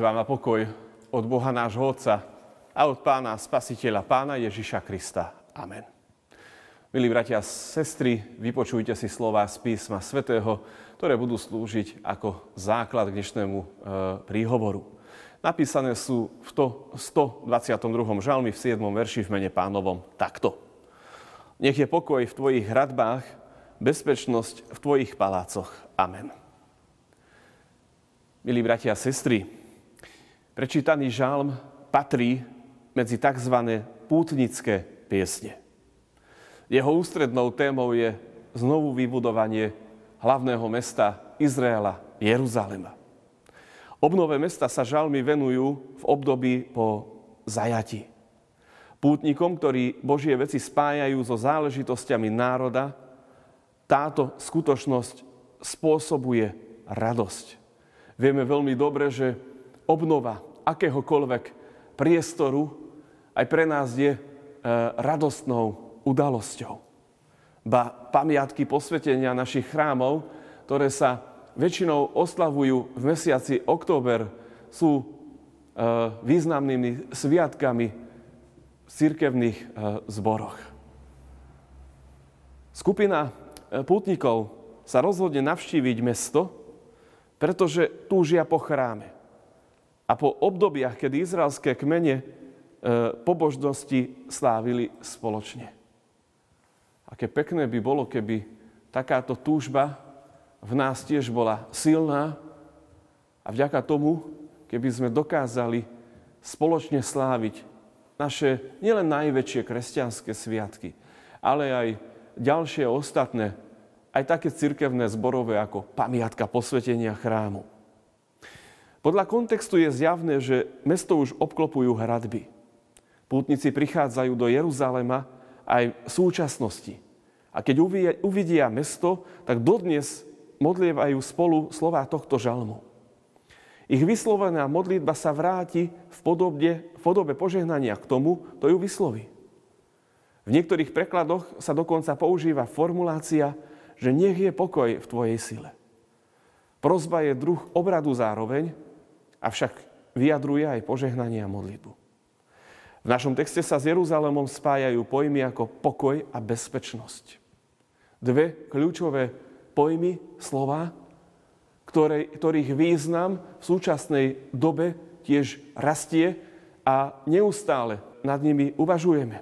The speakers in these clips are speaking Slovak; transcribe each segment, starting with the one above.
Milosť vám a pokoj od Boha nášho Otca a od Pána Spasiteľa, Pána Ježiša Krista. Amen. Milí bratia a sestry, vypočujte si slova z písma svätého, ktoré budú slúžiť ako základ k dnešnému e, príhovoru. Napísané sú v to, 122. žalmi v 7. verši v mene pánovom takto. Nech je pokoj v tvojich hradbách, bezpečnosť v tvojich palácoch. Amen. Milí bratia a sestry, prečítaný žalm patrí medzi tzv. pútnické piesne. Jeho ústrednou témou je znovu vybudovanie hlavného mesta Izraela, Jeruzalema. Obnove mesta sa žalmy venujú v období po zajati. Pútnikom, ktorí Božie veci spájajú so záležitosťami národa, táto skutočnosť spôsobuje radosť. Vieme veľmi dobre, že obnova akéhokoľvek priestoru aj pre nás je e, radostnou udalosťou. Ba pamiatky posvetenia našich chrámov, ktoré sa väčšinou oslavujú v mesiaci október, sú e, významnými sviatkami v cirkevných e, zboroch. Skupina pútnikov sa rozhodne navštíviť mesto, pretože túžia po chráme. A po obdobiach, kedy izraelské kmene e, pobožnosti slávili spoločne. Aké pekné by bolo, keby takáto túžba v nás tiež bola silná a vďaka tomu, keby sme dokázali spoločne sláviť naše nielen najväčšie kresťanské sviatky, ale aj ďalšie ostatné, aj také cirkevné zborové ako pamiatka posvetenia chrámu. Podľa kontextu je zjavné, že mesto už obklopujú hradby. Pútnici prichádzajú do Jeruzalema aj v súčasnosti. A keď uvidia mesto, tak dodnes modlievajú spolu slova tohto žalmu. Ich vyslovená modlitba sa vráti v podobe, v podobe požehnania k tomu, to ju vysloví. V niektorých prekladoch sa dokonca používa formulácia, že nech je pokoj v tvojej sile. Prozba je druh obradu zároveň, avšak vyjadruje aj požehnanie a modlitbu. V našom texte sa s Jeruzalémom spájajú pojmy ako pokoj a bezpečnosť. Dve kľúčové pojmy, slova, ktoré, ktorých význam v súčasnej dobe tiež rastie a neustále nad nimi uvažujeme.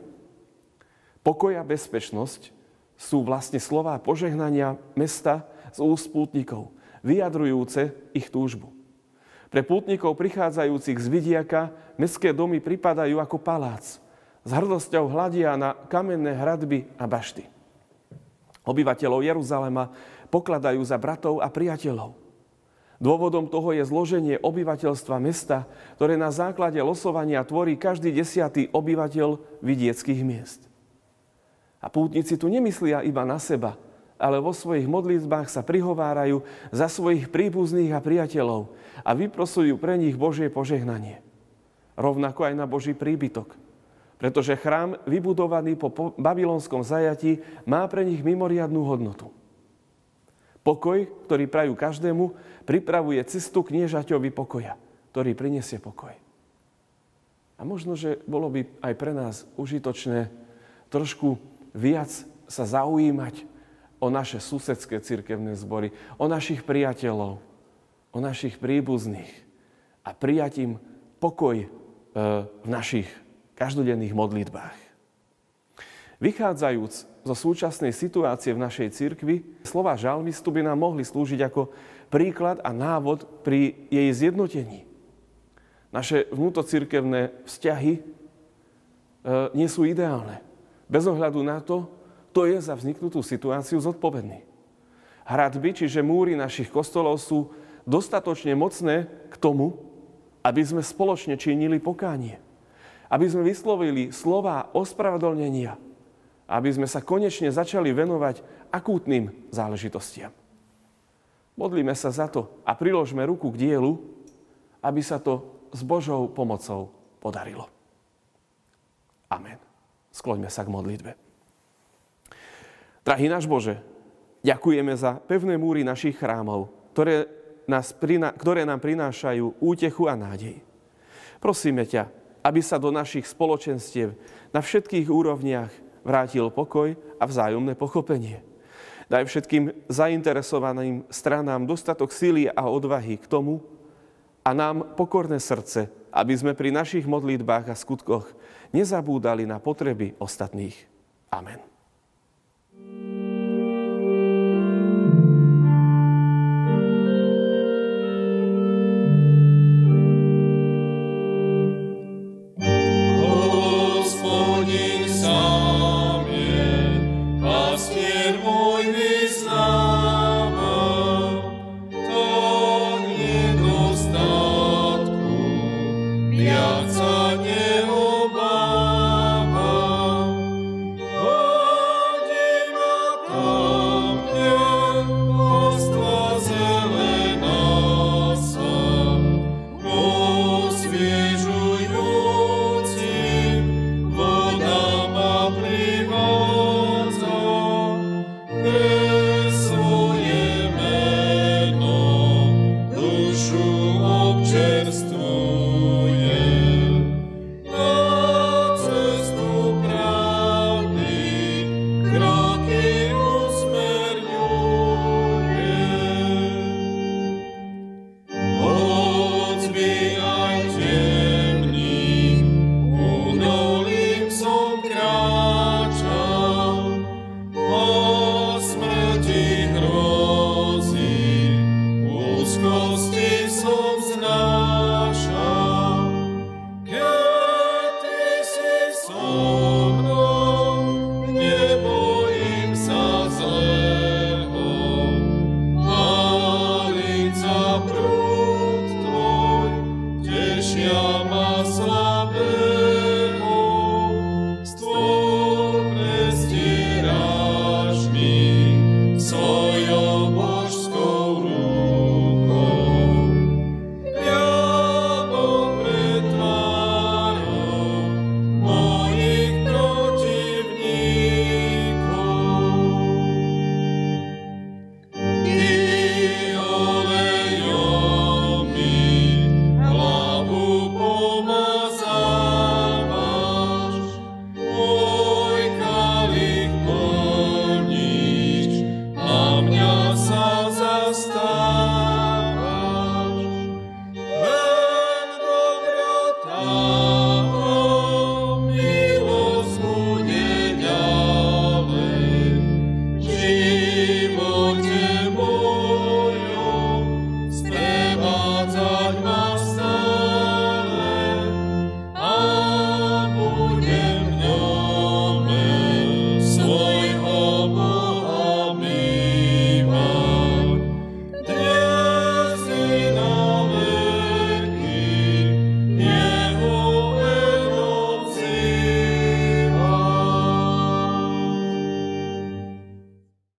Pokoj a bezpečnosť sú vlastne slová požehnania mesta z úst pútnikov, vyjadrujúce ich túžbu. Pre pútnikov prichádzajúcich z vidiaka mestské domy pripadajú ako palác. S hrdosťou hľadia na kamenné hradby a bašty. Obyvateľov Jeruzalema pokladajú za bratov a priateľov. Dôvodom toho je zloženie obyvateľstva mesta, ktoré na základe losovania tvorí každý desiatý obyvateľ vidieckých miest. A pútnici tu nemyslia iba na seba, ale vo svojich modlitbách sa prihovárajú za svojich príbuzných a priateľov a vyprosujú pre nich Božie požehnanie. Rovnako aj na Boží príbytok. Pretože chrám vybudovaný po babylonskom zajatí má pre nich mimoriadnú hodnotu. Pokoj, ktorý prajú každému, pripravuje cestu kniežaťovi pokoja, ktorý prinesie pokoj. A možno, že bolo by aj pre nás užitočné trošku viac sa zaujímať o naše susedské cirkevné zbory, o našich priateľov, o našich príbuzných a prijať im pokoj e, v našich každodenných modlitbách. Vychádzajúc zo súčasnej situácie v našej cirkvi, slova žalmistu by nám mohli slúžiť ako príklad a návod pri jej zjednotení. Naše vnútocirkevné vzťahy e, nie sú ideálne. Bez ohľadu na to, kto je za vzniknutú situáciu zodpovedný. Hradby, čiže múry našich kostolov sú dostatočne mocné k tomu, aby sme spoločne činili pokánie. Aby sme vyslovili slova ospravedlnenia. Aby sme sa konečne začali venovať akútnym záležitostiam. Modlíme sa za to a priložme ruku k dielu, aby sa to s Božou pomocou podarilo. Amen. Skloňme sa k modlitbe. Drahý náš Bože, ďakujeme za pevné múry našich chrámov, ktoré nás, ktoré nám prinášajú útechu a nádej. Prosíme ťa, aby sa do našich spoločenstiev na všetkých úrovniach vrátil pokoj a vzájomné pochopenie. Daj všetkým zainteresovaným stranám dostatok síly a odvahy k tomu a nám pokorné srdce, aby sme pri našich modlitbách a skutkoch nezabúdali na potreby ostatných. Amen. gesto